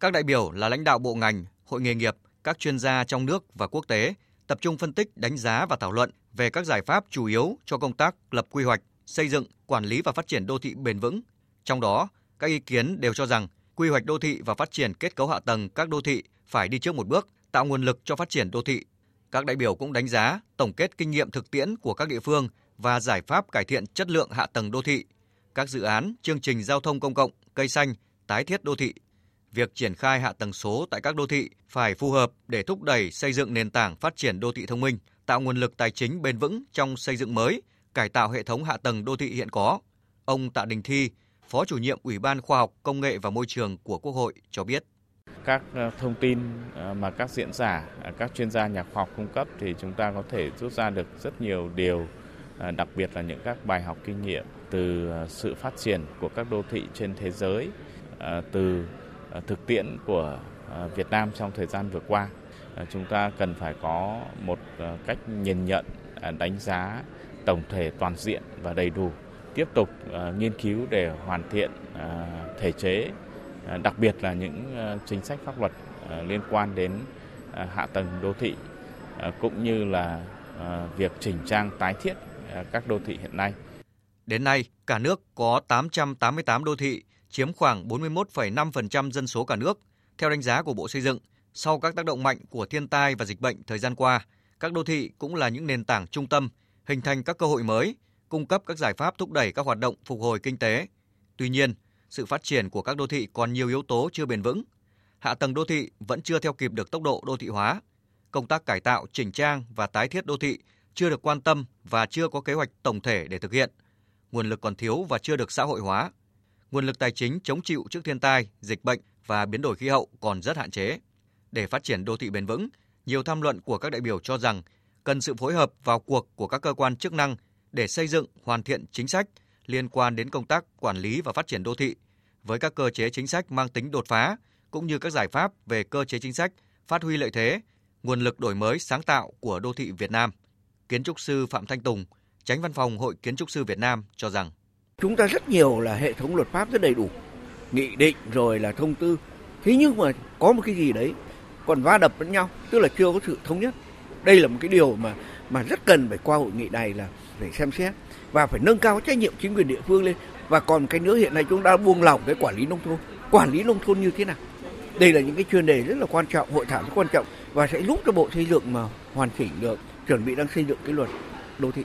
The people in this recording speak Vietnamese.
Các đại biểu là lãnh đạo bộ ngành, hội nghề nghiệp, các chuyên gia trong nước và quốc tế tập trung phân tích, đánh giá và thảo luận về các giải pháp chủ yếu cho công tác lập quy hoạch, xây dựng, quản lý và phát triển đô thị bền vững. Trong đó, các ý kiến đều cho rằng quy hoạch đô thị và phát triển kết cấu hạ tầng các đô thị phải đi trước một bước, tạo nguồn lực cho phát triển đô thị. Các đại biểu cũng đánh giá tổng kết kinh nghiệm thực tiễn của các địa phương và giải pháp cải thiện chất lượng hạ tầng đô thị, các dự án, chương trình giao thông công cộng, cây xanh, tái thiết đô thị. Việc triển khai hạ tầng số tại các đô thị phải phù hợp để thúc đẩy xây dựng nền tảng phát triển đô thị thông minh, tạo nguồn lực tài chính bền vững trong xây dựng mới, cải tạo hệ thống hạ tầng đô thị hiện có. Ông Tạ Đình Thi, Phó chủ nhiệm Ủy ban Khoa học, Công nghệ và Môi trường của Quốc hội cho biết. Các ờ, thông tin ờ, mà các diễn giả, ờ, các chuyên gia nhà khoa học cung cấp thì chúng ta có thể rút ra được rất nhiều điều, đặc biệt là những các bài học kinh nghiệm từ sự phát triển của các đô thị trên thế giới, từ Ờ, thực tiễn của ờ, Việt Nam trong thời gian vừa qua. Ờ, chúng ta cần phải có một cách nhìn nhận, đánh giá tổng thể toàn diện và đầy đủ tiếp tục nghiên cứu để hoàn thiện thể chế, đặc biệt là những chính sách pháp luật liên quan đến hạ tầng đô thị cũng như là việc chỉnh trang tái thiết các đô thị hiện nay. Đến nay, cả nước có 888 đô thị, chiếm khoảng 41,5% dân số cả nước. Theo đánh giá của Bộ Xây dựng, sau các tác động mạnh của thiên tai và dịch bệnh thời gian qua, các đô thị cũng là những nền tảng trung tâm, hình thành các cơ hội mới, cung cấp các giải pháp thúc đẩy các hoạt động phục hồi kinh tế. Tuy nhiên, sự phát triển của các đô thị còn nhiều yếu tố chưa bền vững. Hạ tầng đô thị vẫn chưa theo kịp được tốc độ đô thị hóa. Công tác cải tạo, chỉnh trang và tái thiết đô thị chưa được quan tâm và chưa có kế hoạch tổng thể để thực hiện. Nguồn lực còn thiếu và chưa được xã hội hóa. Nguồn lực tài chính chống chịu trước thiên tai, dịch bệnh và biến đổi khí hậu còn rất hạn chế. Để phát triển đô thị bền vững, nhiều tham luận của các đại biểu cho rằng cần sự phối hợp vào cuộc của các cơ quan chức năng để xây dựng, hoàn thiện chính sách liên quan đến công tác quản lý và phát triển đô thị với các cơ chế chính sách mang tính đột phá cũng như các giải pháp về cơ chế chính sách phát huy lợi thế, nguồn lực đổi mới sáng tạo của đô thị Việt Nam. Kiến trúc sư Phạm Thanh Tùng, Tránh Văn phòng Hội Kiến trúc sư Việt Nam cho rằng chúng ta rất nhiều là hệ thống luật pháp rất đầy đủ, nghị định rồi là thông tư. Thế nhưng mà có một cái gì đấy còn va đập lẫn nhau, tức là chưa có sự thống nhất. Đây là một cái điều mà mà rất cần phải qua hội nghị này là phải xem xét và phải nâng cao trách nhiệm chính quyền địa phương lên. Và còn cái nữa hiện nay chúng ta buông lỏng cái quản lý nông thôn. Quản lý nông thôn như thế nào? Đây là những cái chuyên đề rất là quan trọng hội thảo rất quan trọng và sẽ giúp cho bộ xây dựng mà hoàn chỉnh được chuẩn bị đang xây dựng cái luật đô thị.